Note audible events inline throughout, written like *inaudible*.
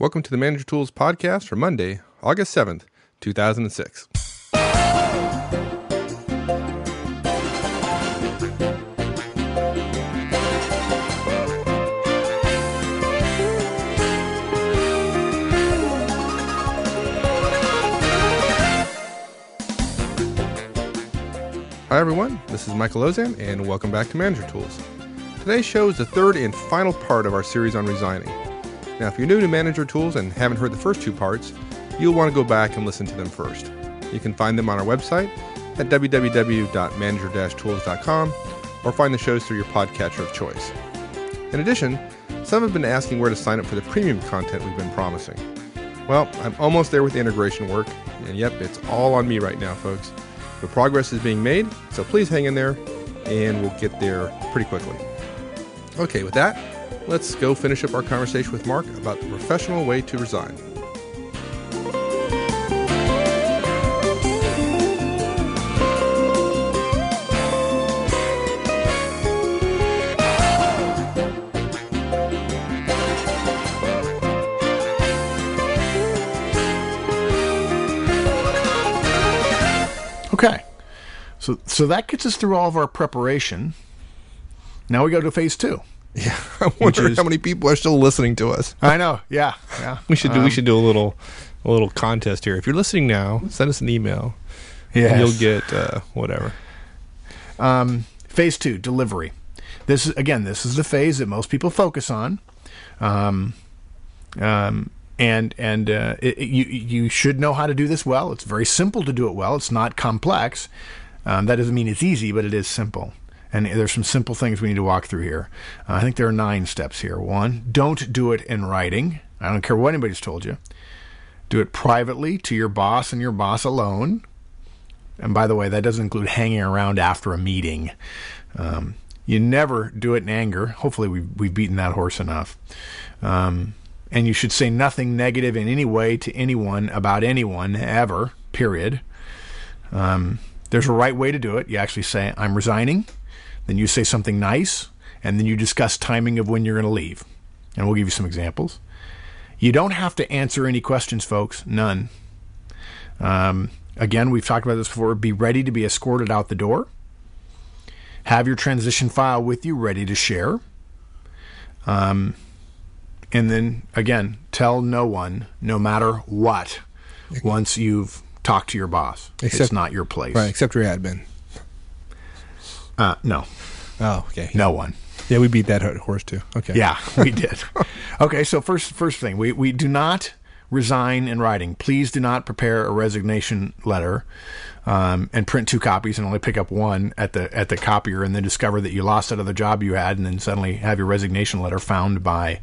Welcome to the Manager Tools podcast for Monday, August 7th, 2006. Hi, everyone. This is Michael Auzenne, and welcome back to Manager Tools. Today's show is the third and final part of our series on resigning. Now, if you're new to Manager Tools and haven't heard the first two parts, you'll want to go back and listen to them first. You can find them on our website at www.manager-tools.com or find the shows through your podcatcher of choice. In addition, some have been asking where to sign up for the premium content we've been promising. Well, I'm almost there with the integration work, and yep, it's all on me right now, folks. But progress is being made, so please hang in there, and we'll get there pretty quickly. Okay, with that, let's go finish up our conversation with Mark about the professional way to resign. Okay. So so that gets us through all of our preparation. Now we go to phase two. *laughs* Yeah, I wonder how many people are still listening to us. I know. Yeah. Yeah. *laughs* We should do. Um, we should do a little, a little contest here. If you're listening now, send us an email. Yes. and You'll get uh, whatever. Um, phase two, delivery. This is again, this is the phase that most people focus on, um, um, and and uh, it, it- you you should know how to do this well. It's very simple to do it well. It's not complex. Um, that doesn't mean it's easy, but it is simple. And there's some simple things we need to walk through here. Uh, I think there are nine steps here. One, don't do it in writing. I don't care what anybody's told you. Do it privately to your boss and your boss alone. And by the way, that doesn't include hanging around after a meeting. Um, you never do it in anger. Hopefully, we've, we've beaten that horse enough. Um, and you should say nothing negative in any way to anyone about anyone ever, period. Um, there's a right way to do it. You actually say, I'm resigning. Then you say something nice. And then you discuss timing of when you're going to leave. And we'll give you some examples. You don't have to answer any questions, folks. None. Um, again, we've talked about this before. Be ready to be escorted out the door. Have your transition file with you, ready to share. Um, and then again, tell no one, no matter what, once you've talked to your boss. it's Except- not your place. Right, except your admin. Uh, no, Oh, okay. no one. Yeah, we beat that horse too. Okay. Yeah, we *laughs* did. okay, so first first thing, we we do not resign in writing. Please do not prepare a resignation letter um, and print two copies and only pick up one at the at the copier and then discover that you lost that other job you had and then suddenly have your resignation letter found by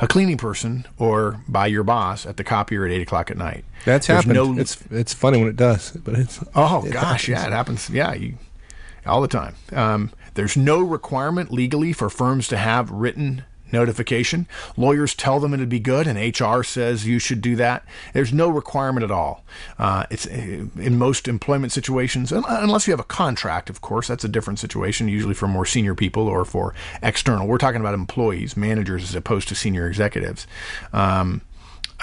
a cleaning person or by your boss at the copier at eight o'clock at night. That's There's happened. no- it's it's funny when it does, but it's Oh it gosh, happens. yeah, it happens. Yeah, you, all the time. Um, there's no requirement legally for firms to have written notification. Lawyers tell them it'd be good, and HR says you should do that. There's no requirement at all. Uh, it's uh, in most employment situations, unless you have a contract, of course, that's a different situation. Usually for more senior people or for external. We're talking about employees, managers, as opposed to senior executives. Um,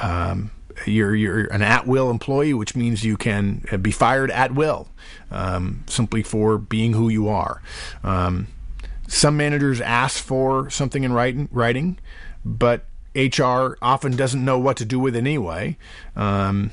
um, you're you're an at will employee, which means you can uh, be fired at will, um, simply for being who you are. Um, some managers ask for something in writing, writing, but HR often doesn't know what to do with it anyway. Um,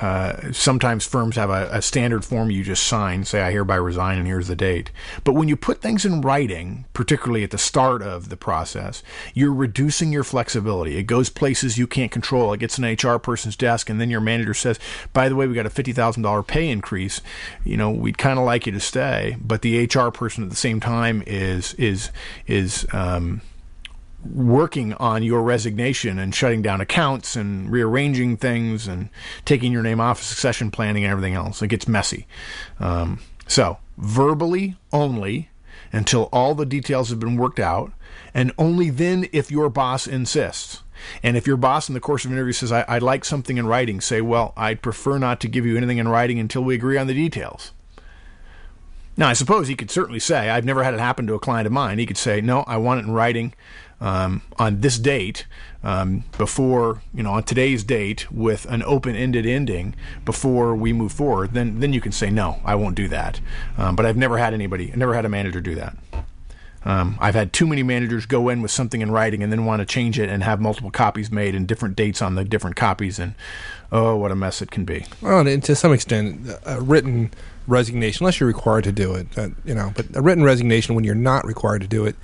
uh, sometimes firms have a, a standard form you just sign, say, I hereby resign, and here's the date. But when you put things in writing, particularly at the start of the process, you're reducing your flexibility. It goes places you can't control. It gets an HR person's desk, and then your manager says, By the way, we got a $50,000 pay increase. You know, we'd kind of like you to stay. But the HR person at the same time is, is, is, um, working on your resignation and shutting down accounts and rearranging things and taking your name off of succession planning and everything else. It gets messy. Um, so, verbally only until all the details have been worked out, and only then if your boss insists. And if your boss in the course of an interview says, I, I'd like something in writing, say, Well, I'd prefer not to give you anything in writing until we agree on the details. Now, I suppose he could certainly say, I've never had it happen to a client of mine. He could say, No, I want it in writing. Um, on this date um, before you know on today's date with an open-ended ending before we move forward, then then you can say no, I won't do that. Um, but I've never had anybody, never had a manager do that. Um, I've had too many managers go in with something in writing and then want to change it and have multiple copies made and different dates on the different copies, and oh, what a mess it can be. Well, and to some extent, a written resignation, unless you're required to do it, uh, you know, but a written resignation when you're not required to do it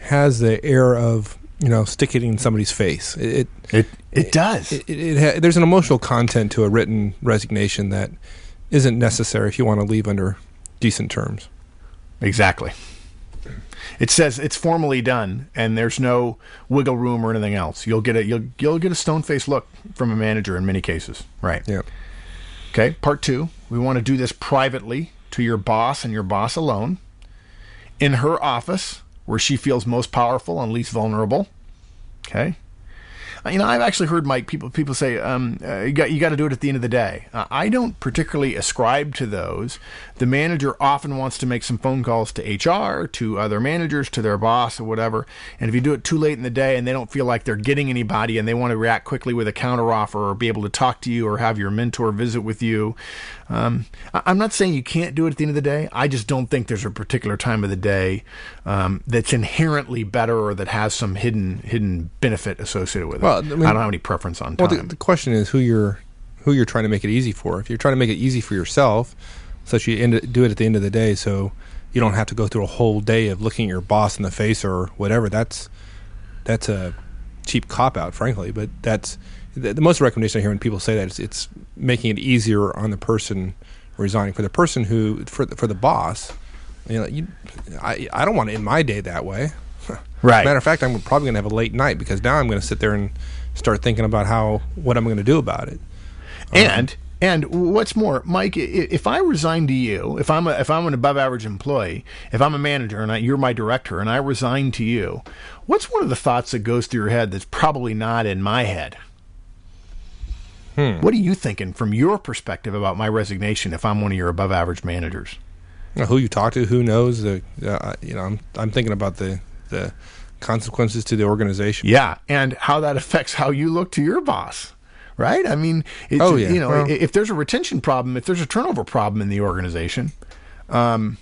has the air of you know stick it in somebody's face. It it it does. It, it, it ha- there's an emotional content to a written resignation that isn't necessary if you want to leave under decent terms. Exactly. It says it's formally done, and there's no wiggle room or anything else. You'll get a you'll you'll get a stone faced look from a manager in many cases. Right. Yeah. Okay. Part two. We want to do this privately to your boss and your boss alone, in her office where she feels most powerful and least vulnerable. Okay you know, I've actually heard Mike people people say um, uh, you got you got to do it at the end of the day. Uh, I don't particularly ascribe to those. The manager often wants to make some phone calls to HR, to other managers, to their boss, or whatever. And if you do it too late in the day and they don't feel like they're getting anybody and they want to react quickly with a counteroffer or be able to talk to you or have your mentor visit with you, um, I'm not saying you can't do it at the end of the day. I just don't think there's a particular time of the day um, that's inherently better or that has some hidden hidden benefit associated with it. Well, I, mean, I don't have any preference on time. Well, the, the, question is who you're who you're trying to make it easy for. If you're trying to make it easy for yourself, such you end, do it at the end of the day, so you don't have to go through a whole day of looking at your boss in the face or whatever. That's that's a cheap cop out, frankly. But that's the, the, most recommendation I hear when people say that is it's making it easier on the person resigning. For the person who for the, for the boss, you know, you, I I don't want to end my day that way. *laughs* Right. Matter of fact, I'm probably going to have a late night because now I'm going to sit there and start thinking about how what I'm going to do about it. And um, and what's more, Mike, if I resign to you, if I'm a, if I'm an above average employee, if I'm a manager and I, you're my director and I resign to you, what's one of the thoughts that goes through your head that's probably not in my head? Hmm. What are you thinking from your perspective about my resignation if I'm one of your above average managers? Who you talk to, who knows? Uh, uh, you know, I'm I'm thinking about the the consequences to the organization. Yeah, and how that *laughs* affects how you look to your boss. Right? I mean, oh, yeah. you know, well, if there's a retention problem, if there's a turnover problem in the organization, um,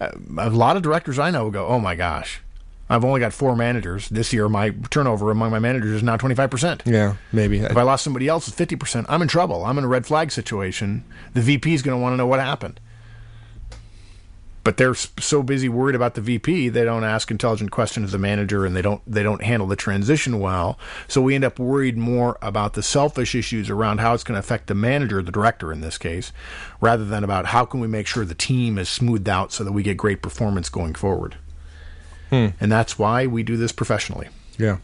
a lot of directors I know will go, "Oh my gosh, I've only got four managers this year. My turnover among my managers is now twenty five percent. Yeah, maybe. If I lost somebody else, it's fifty percent. I'm in trouble. I'm in a red flag situation. The VP is going to want to know what happened. But they're so busy worried about the VP, they don't ask intelligent questions of the manager, and they don't they don't handle the transition well. So we end up worried more about the selfish issues around how it's going to affect the manager, the director in this case, rather than about how can we make sure the team is smoothed out so that we get great performance going forward. Hmm. And that's why we do this professionally. Yeah.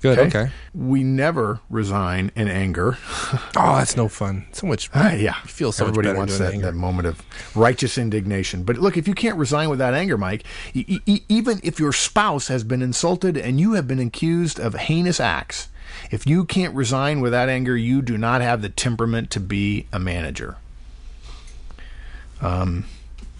Good. Okay. okay. We never resign in anger. *laughs* oh, that's no fun. So much. Uh, yeah. You feel so Everybody wants that, that, moment of righteous indignation. But look, if you can't resign without anger, Mike, e- e- even if your spouse has been insulted and you have been accused of heinous acts, if you can't resign without anger, you do not have the temperament to be a manager. Um,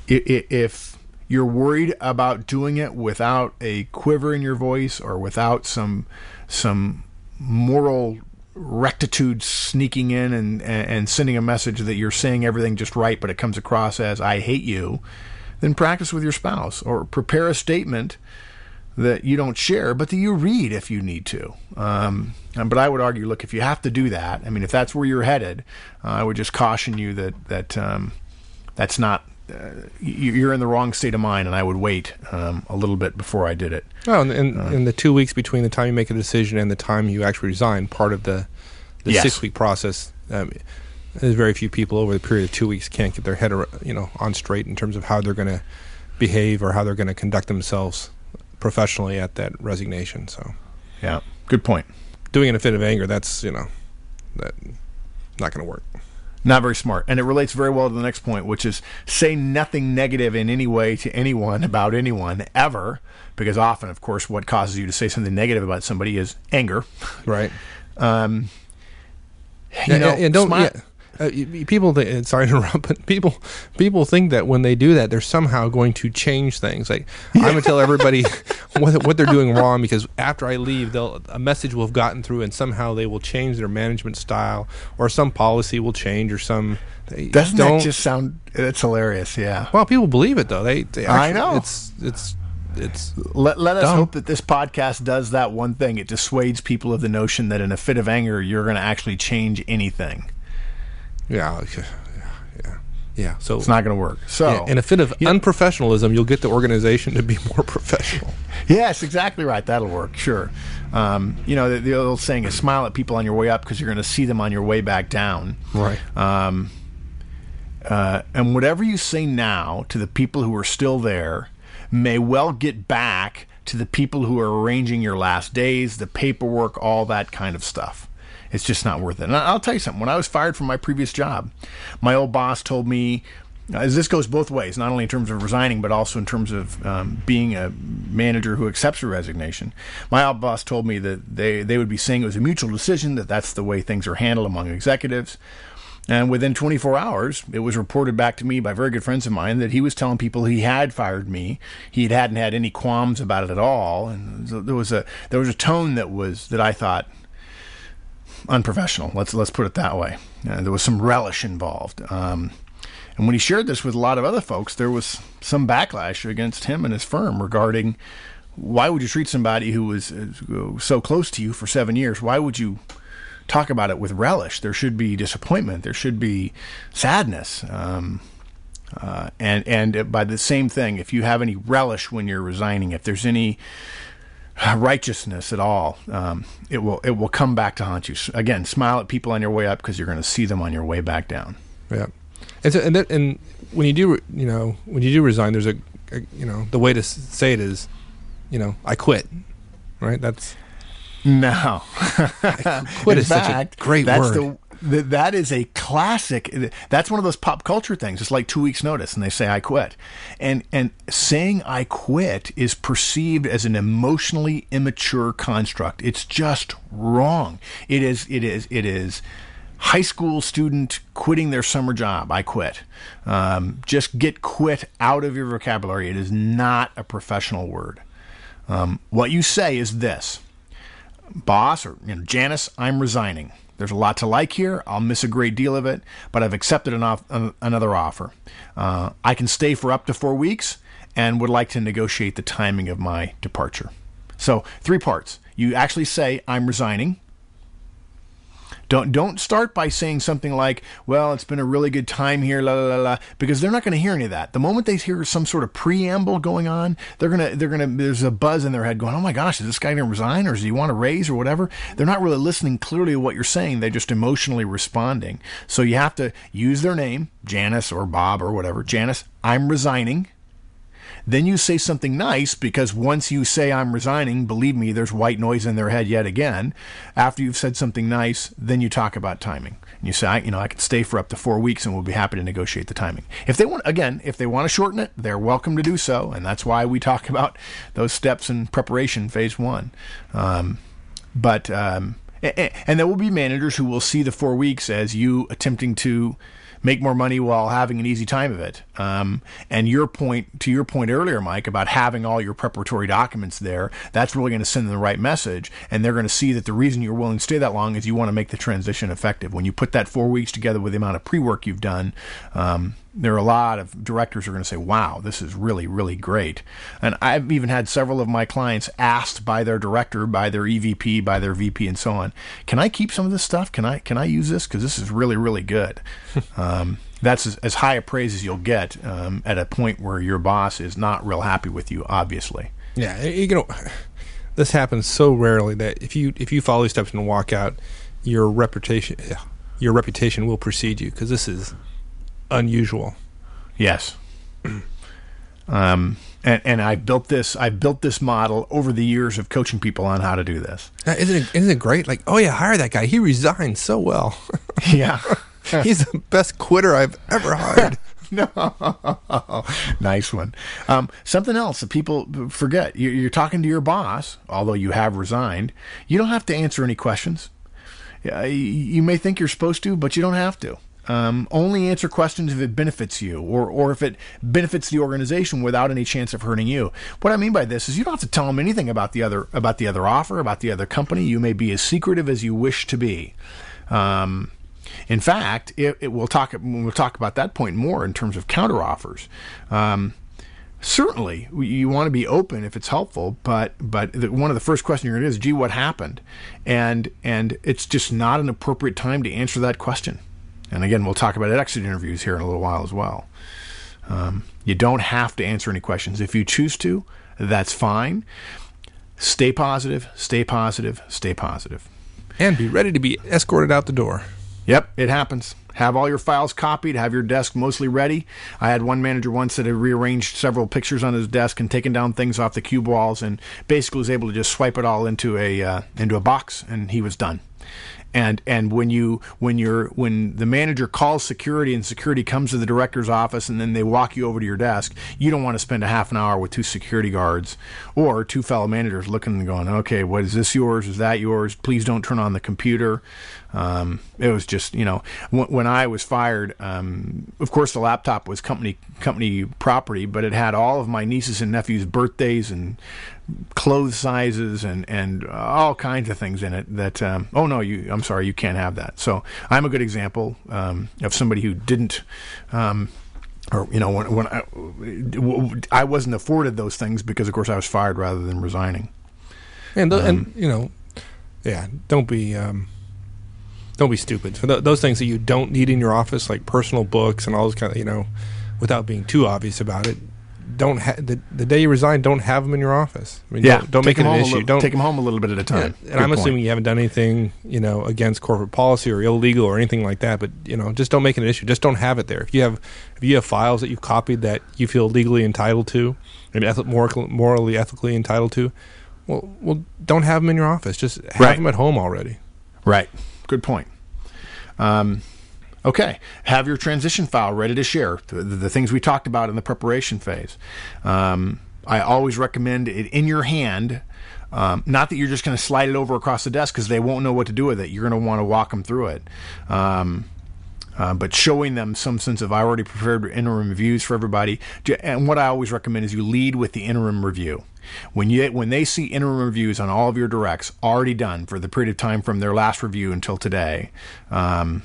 if you're worried about doing it without a quiver in your voice or without some some moral rectitude sneaking in and, and sending a message that you're saying everything just right, but it comes across as I hate you, then practice with your spouse or prepare a statement that you don't share, but that you read if you need to. Um, but I would argue, look, if you have to do that, I mean, if that's where you're headed, uh, I would just caution you that that um, that's not you're in the wrong state of mind, and I would wait um, a little bit before I did it. Oh, and, and, uh, the two weeks between the time you make a decision and the time you actually resign, part of the the yes. six week process. Um, there's very few people over the period of two weeks can't get their head you know on straight in terms of how they're going to behave or how they're going to conduct themselves professionally at that resignation. So, yeah, good point. Doing it in a fit of anger, that's you know, that not going to work. Not very smart. And it relates very well to the next point, which is say nothing negative in any way to anyone about anyone ever, because often, of course, what causes you to say something negative about somebody is anger. Right. Um, you know, and don't. Smile- yeah. Uh, people think, sorry to *laughs* interrupt, but people people think that when they do that, they're somehow going to change things. Like I'm gonna tell everybody *laughs* what, what they're doing wrong because after I leave, they'll a message will have gotten through, and somehow they will change their management style, or some policy will change, or some. Doesn't that just sound? It's hilarious. Yeah. Well, people believe it though. They, they actually, I know. It's it's it's let, let us hope that this podcast does that one thing. It dissuades people of the notion that in a fit of anger you're going to actually change anything. Yeah, yeah, yeah. yeah. So it's not going to work. So yeah, in a fit of yeah. unprofessionalism, you'll get the organization to be *laughs* more professional. yes, exactly right. That'll work. Sure. Um, you know, the, the, old saying is smile at people on your way up because you're going to see them on your way back down. Right. Um, uh, and whatever you say now to the people who are still there may well get back to the people who are arranging your last days, the paperwork, all that kind of stuff. It's just not worth it. And I'll tell you something. When I was fired from my previous job, my old boss told me, as this goes both ways, not only in terms of resigning, but also in terms of um, being a manager who accepts a resignation. My old boss told me that they, they would be saying it was a mutual decision, that that's the way things are handled among executives. And within 24 hours, it was reported back to me by very good friends of mine that he was telling people he had fired me. He hadn't had any qualms about it at all, and there was a there was a tone that was that I thought unprofessional. Let's let's put it that way. Uh, there was some relish involved. Um, and when he shared this with a lot of other folks, there was some backlash against him and his firm regarding why would you treat somebody who was uh, so close to you for seven years? Why would you talk about it with relish. There should be disappointment. There should be sadness. Um, uh, and and by the same thing, if you have any relish when you're resigning, if there's any righteousness at all, um, it will it will come back to haunt you. Again, smile at people on your way up because you're going to see them on your way back down. Yeah, and so, and, that, and when you do you know when you do resign, there's a, a you know the way to say it is, you know, I quit. Right. That's no. *laughs* quit is fact, such a great that's word. The, that is a classic. That's one of those pop culture things. It's like two weeks' notice, and they say "I quit," and and saying "I quit" is perceived as an emotionally immature construct. It's just wrong. It is. It is. It is. High school student quitting their summer job. I quit. Um, just get quit out of your vocabulary. It is not a professional word. Um, what you say is this boss or you know, Janice, I'm resigning. There's a lot to like here. I'll miss a great deal of it, but I've accepted an off, uh, another offer. Uh, I can stay for up to four weeks and would like to negotiate the timing of my departure. So, three parts. You actually say, I'm resigning. Don't don't start by saying something like, "Well, it's been a really good time here," la la la, la because they're not going to hear any of that. The moment they hear some sort of preamble going on, they're gonna they're gonna there's a buzz in their head going, "Oh my gosh, is this guy going to resign, or does he want to raise, or whatever?" They're not really listening clearly to what you're saying. They're just emotionally responding. So you have to use their name, Janice or Bob or whatever. Janice, I'm resigning. Then you say something nice because once you say I'm resigning, believe me, there's white noise in their head yet again. After you've said something nice, then you talk about timing. And you say, I, you know, I can stay for up to four weeks and we'll be happy to negotiate the timing. If they want, again, if they want to shorten it, they're welcome to do so. And that's why we talk *laughs* about those steps in preparation, phase one. Um, but, um, and there will be managers who will see the four weeks as you attempting to make more money while having an easy time of it. Um, and your point, to your point earlier, Mike, about having all your preparatory documents there, that's really going to send them the right message. And they're going to see that the reason you're willing to stay that long is you want to make the transition effective. When you put that four weeks together with the amount of pre work you've done, um, there are a lot of directors who are going to say, wow, this is really, really great. And I've even had several of my clients asked by their director, by their EVP, by their VP, and so on, can I keep some of this stuff? Can I, can I use this? Because this is really, really good. *laughs* um, that's as, as, high a praise as you'll get um, at a point where your boss is not real happy with you, obviously. Yeah, you know, *sighs* this happens so rarely that if you if you follow these steps and walk out, your reputation your reputation will precede you because this is unusual. Yes. *clears throat* um, and, and I built this. I built this model over the years of coaching people on how to do this. Uh, isn't it, isn't it great? Like, oh yeah, hire that guy. He resigned so well. *laughs* yeah, *laughs* he's the best quitter I've ever hired. *laughs* no, nice one. Um, something else that people forget: you're, you're talking to your boss, although you have resigned. You don't have to answer any questions. You may think you're supposed to, but you don't have to. Um, only answer questions if it benefits you or, or if it benefits the organization without any chance of hurting you. What I mean by this is you don't have to tell them anything about the other about the other offer, about the other company. You may be as secretive as you wish to be. Um, in fact, it, it, we'll talk we'll talk about that point more in terms of counteroffers. Um, certainly, you want to be open if it's helpful, but but the, one of the first questions you're going to is, "Gee, what happened?" and and it's just not an appropriate time to answer that question. And again, we'll talk about exit interviews here in a little while as well. Um, you don't have to answer any questions. If you choose to, that's fine. Stay positive, stay positive, stay positive. And be ready to be escorted out the door. Yep, it happens. Have all your files copied, have your desk mostly ready. I had one manager once that had rearranged several pictures on his desk and taken down things off the cube walls and basically was able to just swipe it all into a uh, into a box and he was done and and when you when you're when the manager calls security and security comes to the director's office and then they walk you over to your desk you don't want to spend a half an hour with two security guards or two fellow managers looking and going okay what is this yours? Is that yours? Please don't turn on the computer um, it was just you know when, when I was fired um, of course the laptop was company company property but it had all of my nieces and nephews birthdays and clothes sizes and and all kinds of things in it that um, oh no you I'm sorry you can't have that. So I'm a good example um, of somebody who didn't um, or you know when, when I, I wasn't afforded those things because of course I was fired rather than resigning. And th- and um, you know yeah don't be um, don't be stupid for th- those things that you don't need in your office like personal books and all those kind of you know without being too obvious about it don't ha- the, the day you resign, don't have them in your office. I mean, yeah, don't, don't make it an issue. Little, don't take them home a little bit at a time. Yeah, and I'm point. assuming you haven't done anything, you know, against corporate policy or illegal or anything like that. But you know, just don't make it an issue. Just don't have it there. If you have if you have files that you've copied that you feel legally entitled to and eth- morally ethically entitled to, well, well, don't have them in your office. Just have right. them at home already. Right. Good point. Um, Okay, have your transition file ready to share. The, the, things we talked about in the preparation phase. Um, I always recommend it in your hand. Um, not that you're just going to slide it over across the desk because they won't know what to do with it. You're going to want to walk them through it. Um, uh, but showing them some sense of I already prepared interim reviews for everybody. And what I always recommend is you lead with the interim review. When you when they see interim reviews on all of your directs already done for the period of time from their last review until today, um,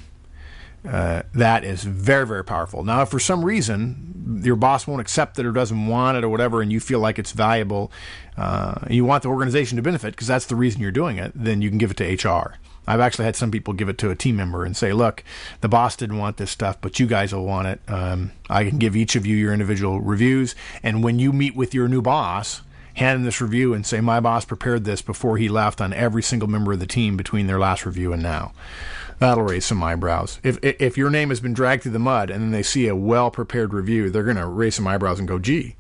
uh, that is very, very powerful. Now, if for some reason your boss won't accept it or doesn't want it or whatever, and you feel like it's valuable, uh, you want the organization to benefit because that's the reason you're doing it, then you can give it to HR. I've actually had some people give it to a team member and say, "Look, the boss didn't want this stuff, but you guys will want it. Um, I can give each of you your individual reviews, and when you meet with your new boss." Hand him this review and say, My boss prepared this before he left on every single member of the team between their last review and now. That'll raise some eyebrows. If if your name has been dragged through the mud and then they see a well prepared review, they're going to raise some eyebrows and go, "Gee,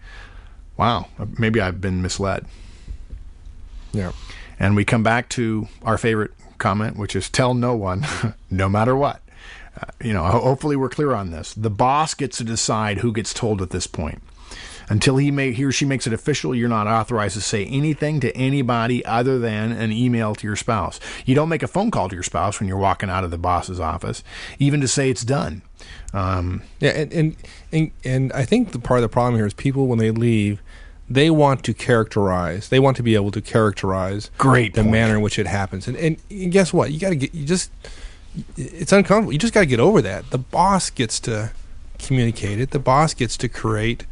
wow, maybe I've been misled." Yeah. And we come back to our favorite comment, which is tell no one, *laughs* no matter what. Uh, you know, hopefully we're clear on this. The boss gets to decide who gets told at this point. Until he may he or she makes it official, you're not authorized to say anything to anybody other than an email to your spouse. You don't make a phone call to your spouse when you're walking out of the boss's office, even to say it's done. Um, yeah, and, and and and I think the part of the problem here is people when they leave they want to characterize they want to be able to characterize great the point. manner in which it happens and and guess what you got to get you just it's uncomfortable you just got to get over that the boss gets to communicate it the boss gets to create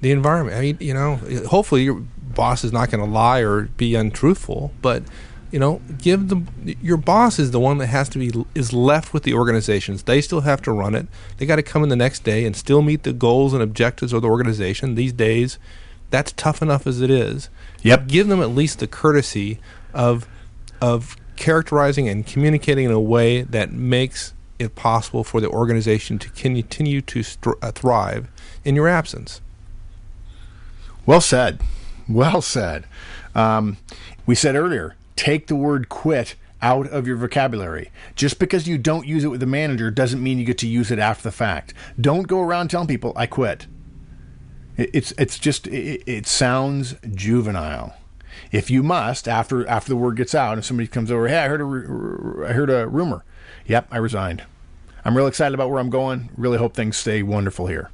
the environment. I mean, you know, hopefully your boss is not going to lie or be untruthful, but you know, give the your boss is the one that has to be is left with the organizations. They still have to run it. They got to come in the next day and still meet the goals and objectives of the organization. These days, that's tough enough as it is. Yep. Give them at least the courtesy of of characterizing and communicating in a way that makes it possible for the organization to continue to uh, thrive in your absence. Well said. Well said. Um, we said earlier, take the word quit out of your vocabulary. Just because you don't use it with the manager doesn't mean you get to use it after the fact. Don't go around telling people, I quit. It's, it's just, it, it sounds juvenile. If you must, after, after the word gets out and somebody comes over, hey, I heard a, I heard a rumor. Yep, I resigned. I'm real excited about where I'm going. Really hope things stay wonderful here.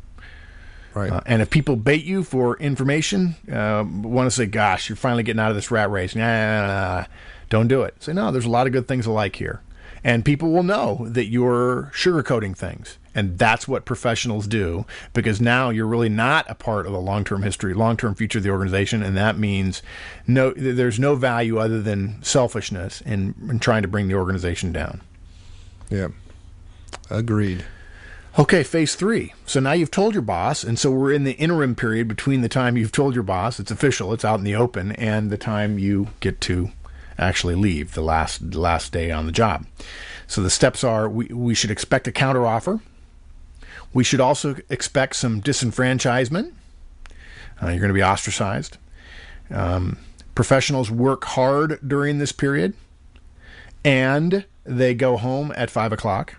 Right. Uh, and if people bait you for information, uh, want to say, "Gosh, you're finally getting out of this rat race," nah, nah, nah, nah, don't do it. Say, "No, there's a lot of good things I like here," and people will know that you're sugarcoating things, and that's what professionals do because now you're really not a part of the long-term history, long-term future of the organization, and that means no, there's no value other than selfishness in, in trying to bring the organization down. yeah. Agreed. Okay, phase three. So now you've told your boss, and so we're in the interim period between the time you've told your boss, it's official, it's out in the open, and the time you get to actually leave, the last last day on the job. So the steps are: we we should expect a counteroffer. We should also expect some disenfranchisement. Uh, you're going to be ostracized. Um, professionals work hard during this period, and they go home at five o'clock.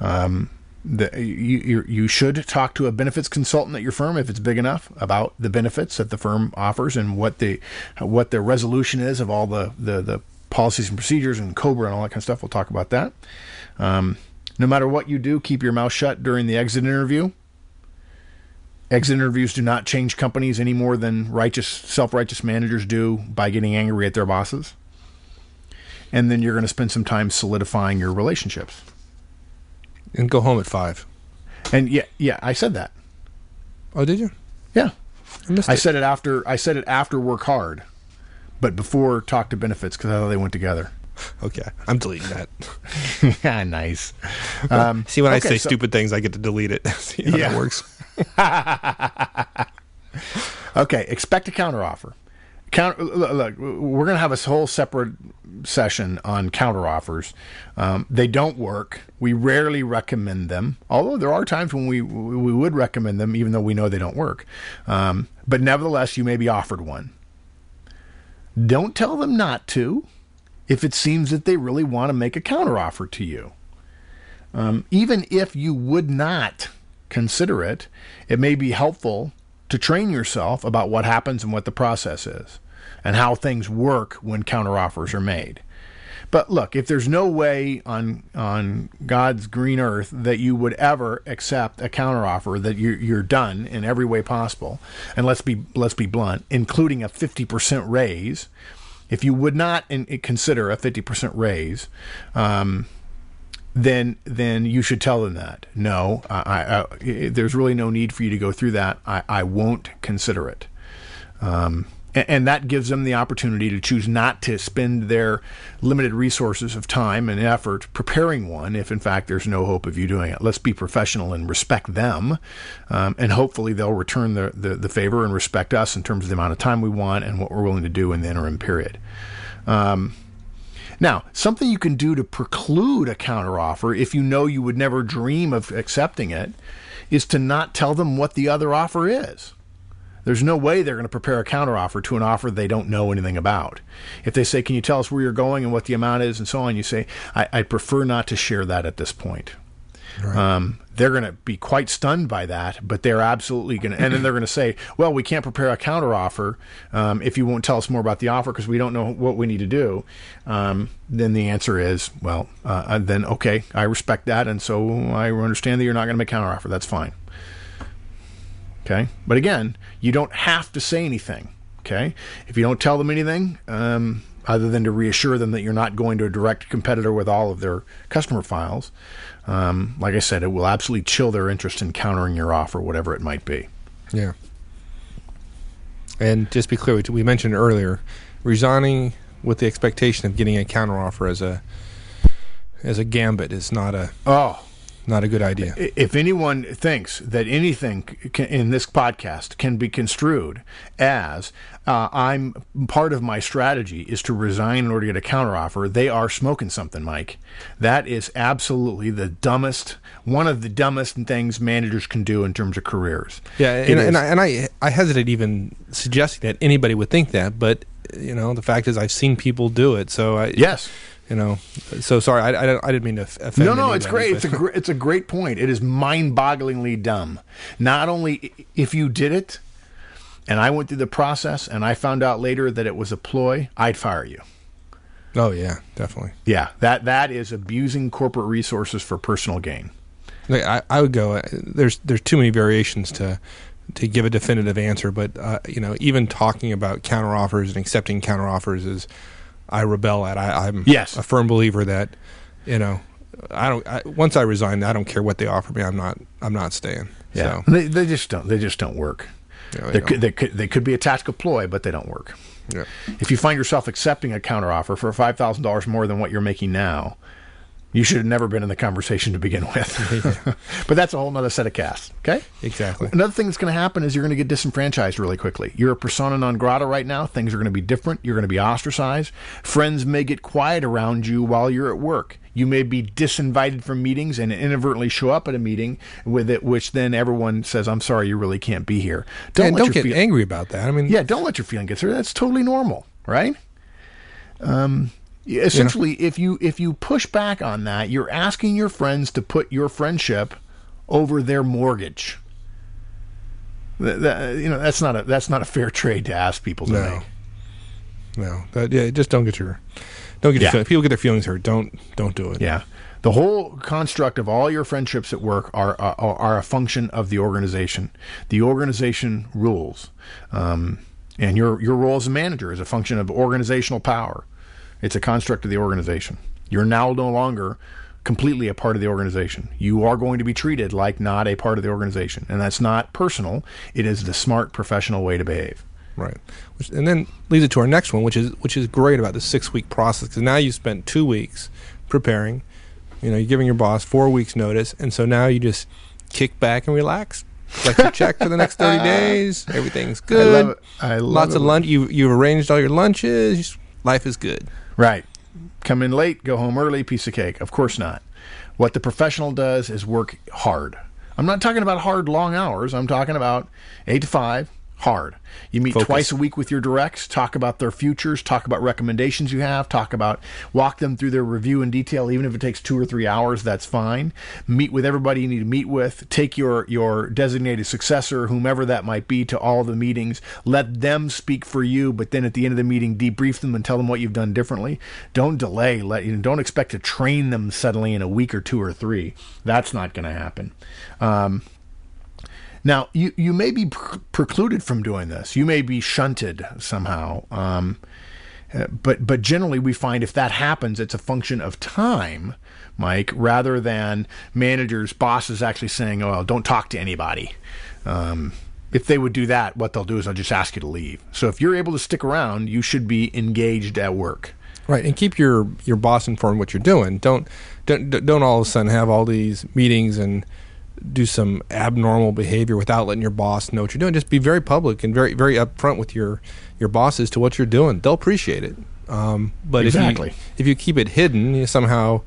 Um, you, you should talk to a benefits consultant at your firm if it's big enough about the benefits that the firm offers and what the what the resolution is of all the, the, the policies and procedures and COBRA and all that kind of stuff. We'll talk about that. Um, no matter what you do, keep your mouth shut during the exit interview. Exit interviews do not change companies any more than righteous self righteous managers do by getting angry at their bosses. And then you're going to spend some time solidifying your relationships. And go home at five. And yeah, yeah, I said that. Oh, did you? Yeah, I I said it after. I said it after work hard, but before talk to benefits because I thought they went together. *laughs* okay. I'm deleting that. *laughs* yeah, nice. *laughs* Um, See, when I say so- stupid things, I get to delete it. See how Yeah. that works. Okay, expect a counteroffer. Look, we're going to have a whole separate session on counteroffers. Um, they don't work. We rarely recommend them, although there are times when we we would recommend them, even though we know they don't work. Um, but nevertheless, you may be offered one. Don't tell them not to, if it seems that they really want to make a counteroffer to you. Um, even if you would not consider it, it may be helpful to train yourself about what happens and what the process is and how things work when counteroffers are made. But look, if there's no way on on God's green earth that you would ever accept a counteroffer that you're, you're done in every way possible, and let's be let's be blunt, including a 50% raise, if you would not in, consider a 50% raise, um, then then you should tell them that no, I, I, there's really no need for you to go through that. I, I won't consider it, um, and, and that gives them the opportunity to choose not to spend their limited resources of time and effort preparing one. If in fact there's no hope of you doing it, let's be professional and respect them, um, and hopefully they'll return the, the the favor and respect us in terms of the amount of time we want and what we're willing to do in the interim period. Um, now, something you can do to preclude a counteroffer if you know you would never dream of accepting it is to not tell them what the other offer is. There's no way they're going to prepare a counteroffer to an offer they don't know anything about. If they say, Can you tell us where you're going and what the amount is and so on, you say, I, I'd prefer not to share that at this point. Um, they're going to be quite stunned by that, but they're absolutely going to, and then they're going to say, "Well, we can't prepare a counteroffer um, if you won't tell us more about the offer because we don't know what we need to do." Um, then the answer is, "Well, uh, uh, then okay, I respect that, and so I understand that you're not going to make a counteroffer. That's fine." Okay, but again, you don't have to say anything. Okay, if you don't tell them anything, um, other than to reassure them that you're not going to a direct competitor with all of their customer files, um, like I said, it will absolutely chill their interest in countering your offer, whatever it might be. Yeah. And just be clear, we- we mentioned earlier, resigning with the expectation of getting a counteroffer as a as a gambit is not a Oh, not a good idea. If anyone thinks that anything can, in this podcast can be construed as uh, I'm part of my strategy is to resign in order to get a counteroffer, they are smoking something, Mike. That is absolutely the dumbest, one of the dumbest things managers can do in terms of careers. Yeah, and, and, I, and I I hesitate even suggesting that anybody would think that, but you know the fact is I've seen people do it, so I Yes. You know so sorry I, I, I didn't mean to offend. No, no, it's great. It's a gr- it's a great point. It is mind-bogglingly dumb. Not only if you did it, and I went through the process, and I found out later that it was a ploy, I'd fire you. Oh yeah, definitely. Yeah, that that is abusing corporate resources for personal gain. Like, I, I would go. uh, There's there's too many variations to to give a definitive answer, but uh, you know, even talking about counteroffers and accepting counteroffers is I rebel at. I, I'm Yes. a firm believer that you know I don't. I, once I resign, I don't care what they offer me. I'm not. I'm not staying. So, they, they just don't. They just don't work. know, They could, they could they could be a tactical ploy, but they don't work. yeah. If you find yourself accepting a counteroffer for five thousand dollars more than what you're making now, you should have never been in the conversation to begin with. *laughs* *laughs* but that's a whole other set of casts. Okay. Exactly. Another thing that's going to happen is you're going to get disenfranchised really quickly. You're a persona non grata right now. Things are going to be different. You're going to be ostracized. Friends may get quiet around you while you're at work. You may be disinvited from meetings and inadvertently show up at a meeting with it, which then everyone says, "I'm sorry, you really can't be here." Don't don't get feel- angry about that. I mean, yeah, don't let your feeling get through. That's totally normal, right? Um, essentially, if you if you push back on that, you're asking your friends to put your friendship over their mortgage. That, that- you know, that's not a that's not a fair trade to ask people to No. make. no. That, yeah, just don't get your don't get Yeah. your feelings. People get their feelings hurt. Don't don't do it. Yeah. The whole construct of all your friendships at work are are, are a function of the organization. The organization rules, um, and your your role as a manager is a function of organizational power. It's a construct of the organization. You're now no longer completely a part of the organization. You are going to be treated like not a part of the organization, and that's not personal. It is the smart professional way to behave. Right. Which, and then leads it to our next one, which is which is great about the six week process because now you spent two weeks preparing. You know, you're giving your boss four weeks notice, and so now you just kick back and relax. Collect your check for the next thirty *laughs* days. Everything's good. love it. I love Lots it. of lunch. You you've arranged all your lunches. Life is good. Right. Come in late, go home early, piece of cake. Of course not. What the professional does is work hard. I'm not talking about hard, long hours. I'm talking about eight to five, hard. You meet Focus. twice a week with your directs, talk about their futures, talk about recommendations you have, talk about walk them through their review in detail, even if it takes two or three hours, that's fine. Meet with everybody you need to meet with. Take your, your designated successor, whomever that might be, to all the meetings. Let them speak for you, but then at the end of the meeting, debrief them and tell them what you've done differently. Don't delay. Let you know, don't expect to train them suddenly in a week or two or three. That's not going to happen. Um, now, you, you may be pre- precluded from doing this. You may be shunted somehow. Um, but but generally, we find if that happens, it's a function of time, Mike, rather than managers, bosses actually saying, "Oh, well, don't talk to anybody." Um, if they would do that, what they'll do is they'll just ask you to leave. So if you're able to stick around, you should be engaged at work. Right, and keep your your boss informed what you're doing. Don't don't don't all of a sudden have all these meetings and do some abnormal behavior without letting your boss know what you're doing. Just be very public and very very upfront with your your bosses to what you're doing. They'll appreciate it. Um, but Exactly. if you if you keep it hidden, you somehow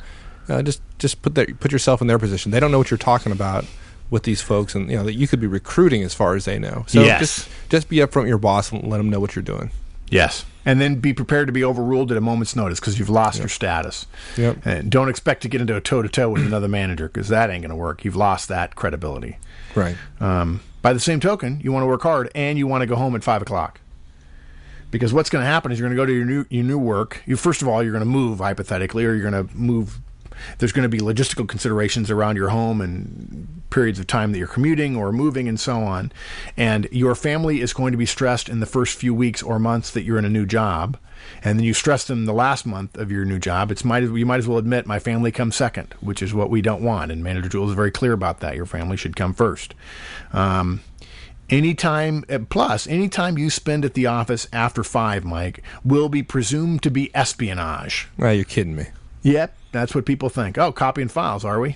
uh, just just put that put yourself in their position. They don't know what you're talking about with these folks, and you know that you could be recruiting as far as they know. So Yes. just just be upfront with your boss and let them know what you're doing. Yes. And then be prepared to be overruled at a moment's notice because you've lost your status. Yep. And don't expect to get into a toe to toe with another manager because that ain't going to work. You've lost that credibility. Right. Um, by the same token, you want to work hard and you want to go home at five o'clock. Because what's going to happen is you're going to go to your new your new work. You first of all you're going to move hypothetically, or you're going to move. There's going to be logistical considerations around your home and periods of time that you're commuting or moving and so on. And your family is going to be stressed in the first few weeks or months that you're in a new job. And then you stress them the last month of your new job. It's might as, you might as well admit my family comes second, which is what we don't want. And Manager Tool is very clear about that. Your family should come first. Um, anytime uh, plus anytime you spend at the office after five, Mike, will be presumed to be espionage. Ah, you're kidding me. Yep, that's what people think. Oh, copying files, are we?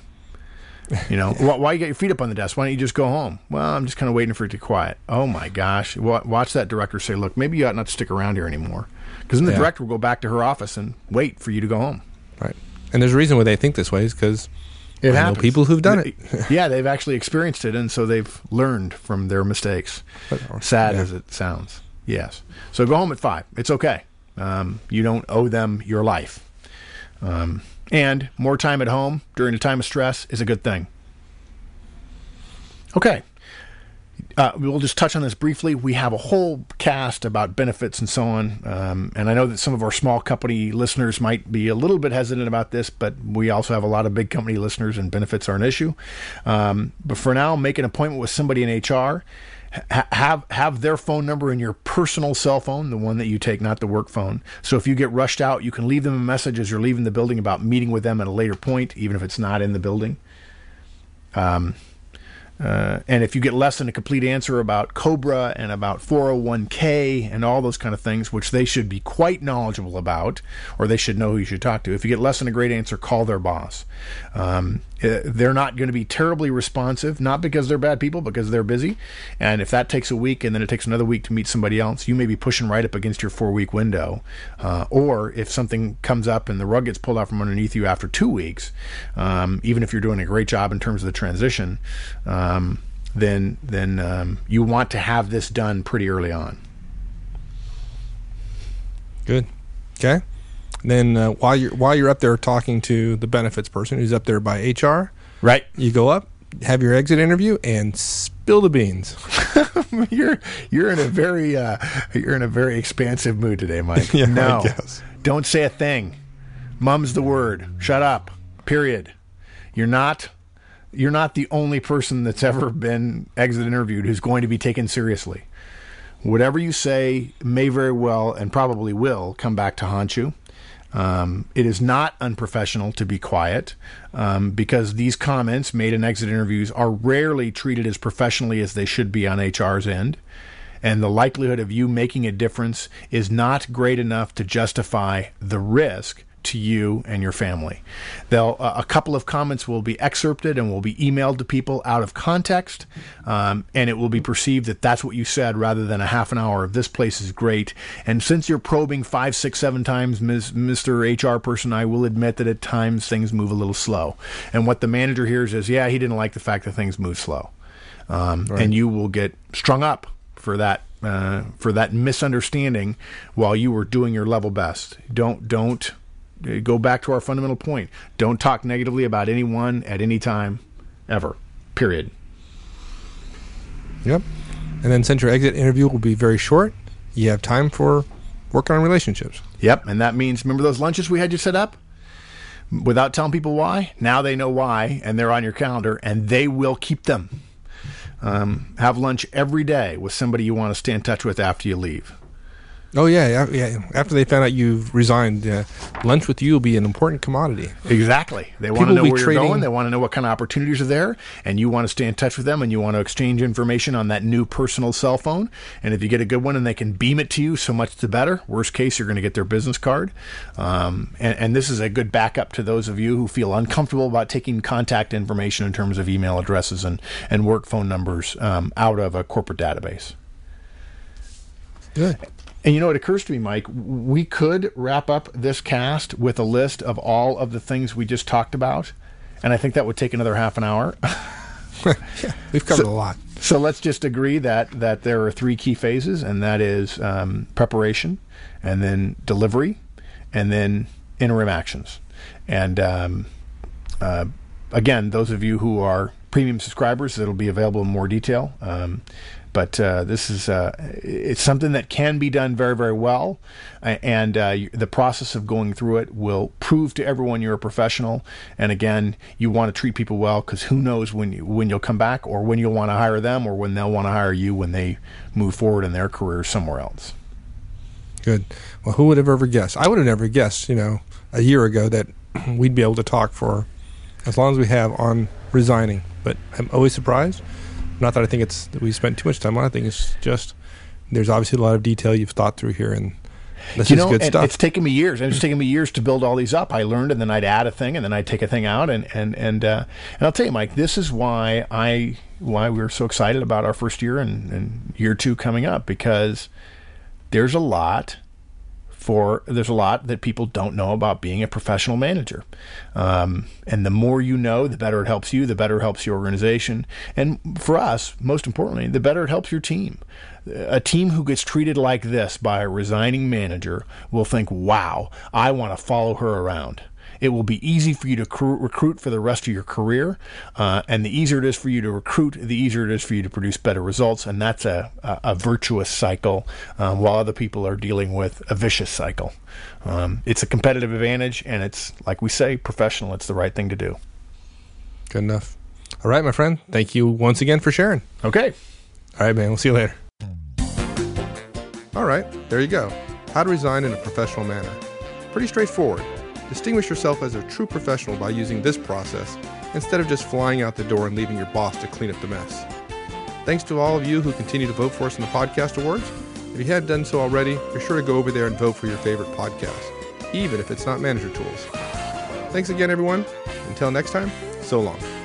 You know, *laughs* why, why you get your feet up on the desk? Why don't you just go home? Well, I'm just kind of waiting for it to quiet. Oh my gosh! Watch that director say, "Look, maybe you ought not to stick around here anymore," because then the Yeah. director will go back to her office and wait for you to go home. Right. And there's a reason why they think this way is because It I happens. people who've done it. yeah, they've actually experienced it, and so they've learned from their mistakes. Sad Yeah. as it sounds, yes. So go home at five. It's okay. Um, you don't owe them your life. Um, and more time at home during a time of stress is a good thing. Okay. uh, we'll just touch on this briefly. We have a whole cast about benefits and so on. Um, and I know that some of our small company listeners might be a little bit hesitant about this, but we also have a lot of big company listeners, and benefits are an issue. Um, but for now, make an appointment with somebody in HR. Ha- have have their phone number in your personal cell phone, the one that you take, not the work phone. So if you get rushed out, you can leave them a message as you're leaving the building about meeting with them at a later point, even if it's not in the building. Um, uh, and if you get less than a complete answer about Cobra and about 401k and all those kind of things, which they should be quite knowledgeable about, or they should know who you should talk to, if you get less than a great answer, call their boss. Um, uh, they're not going to be terribly responsive, not because they're bad people, because they're busy. And if that takes a week and then it takes another week to meet somebody else, you may be pushing right up against your four week window. Uh, or if something comes up and the rug gets pulled out from underneath you after two weeks, um, even if you're doing a great job in terms of the transition, um, then then um, you want to have this done pretty early on. Good. Okay. Then uh, while you're while you're up there talking to the benefits person who's up there by HR, Right. you go up, have your exit interview, and spill the beans. *laughs* you're you're in a very uh, you're in a very expansive mood today, Mike. *laughs* Yeah, I no, guess. don't say a thing. Mum's the word. Shut up. Period. You're not you're not the only person that's ever been exit interviewed who's going to be taken seriously. Whatever you say may very well and probably will come back to haunt you. Um, it is not unprofessional to be quiet um, because these comments made in exit interviews are rarely treated as professionally as they should be on HR's end. And the likelihood of you making a difference is not great enough to justify the risk to you and your family. They'll, uh, a couple of comments will be excerpted and will be emailed to people out of context, um, and it will be perceived that that's what you said rather than a half an hour of this place is great. And since you're probing five, six, seven times, Ms., Mr. HR person, I will admit that at times things move a little slow. And what the manager hears is, yeah, he didn't like the fact that things move slow. Um, And you will get strung up for that uh, for that misunderstanding while you were doing your level best. Don't don't go back to our fundamental point. Don't talk negatively about anyone at any time, ever. Period. Yep. And then since your exit interview will be very short, you have time for working on relationships. Yep, and that means remember those lunches we had you set up without telling people why. Now they know why, and they're on your calendar, and they will keep them. Um, have lunch every day with somebody you want to stay in touch with after you leave. Oh yeah, yeah. yeah. After they found out you've resigned, uh, lunch with you will be an important commodity. Exactly. They want People to know where trading- you're going. They want to know what kind of opportunities are there, and you want to stay in touch with them, and you want to exchange information on that new personal cell phone. And if you get a good one, and they can beam it to you, so much the better. Worst case, you're going to get their business card. Um, and, and this is a good backup to those of you who feel uncomfortable about taking contact information in terms of email addresses and and work phone numbers um, out of a corporate database. Good. And you know, it occurs to me, Mike, we could wrap up this cast with a list of all of the things we just talked about. And I think that would take another half an hour. *laughs* We've covered a lot. so let's just agree that, that there are three key phases, and that is um, preparation, and then delivery, and then interim actions. And um, uh, again, those of you who are premium subscribers, it'll be available in more detail. Um, but uh, this is uh, it's something that can be done very very well, and uh, the process of going through it will prove to everyone you're a professional. And again, you want to treat people well because who knows when you, when you'll come back, or when you'll want to hire them, or when they'll want to hire you when they move forward in their career somewhere else. Good. Well, who would have ever guessed? I would have never guessed, you know, a year ago that *clears throat* we'd be able to talk for as long as we have on resigning. But I'm always surprised. Not that I think it's that we spent too much time on. it. I think it's just there's obviously a lot of detail you've thought through here, and this you is know, good and stuff. it's taken me years, and it's taken me years to build all these up. I learned, and then I'd add a thing, and then I'd take a thing out, and and and uh, and I'll tell you, Mike, this is why I why we're so excited about our first year and, and year two coming up because there's a lot for there's a lot that people don't know about being a professional manager. Um, and the more you know, the better it helps you, the better it helps your organization. And for us, most importantly, the better it helps your team. A team who gets treated like this by a resigning manager will think, wow, I want to follow her around. It will be easy for you to cr- recruit for the rest of your career. Uh, and the easier it is for you to recruit, the easier it is for you to produce better results. And that's a, a, a virtuous cycle um, while other people are dealing with a vicious cycle. Um, it's a competitive advantage, and it's, like we say, professional. It's the right thing to do. Good enough. All right, my friend. Thank you once again for sharing. Okay. All right, man. We'll see you later. All right, there you go. How to resign in a professional manner. Pretty straightforward. Distinguish yourself as a true professional by using this process instead of just flying out the door and leaving your boss to clean up the mess. Thanks to all of you who continue to vote for us in the podcast awards. If you haven't done so already, be sure to go over there and vote for your favorite podcast, even if it's not Manager Tools. Thanks again, everyone. Until next time, so long.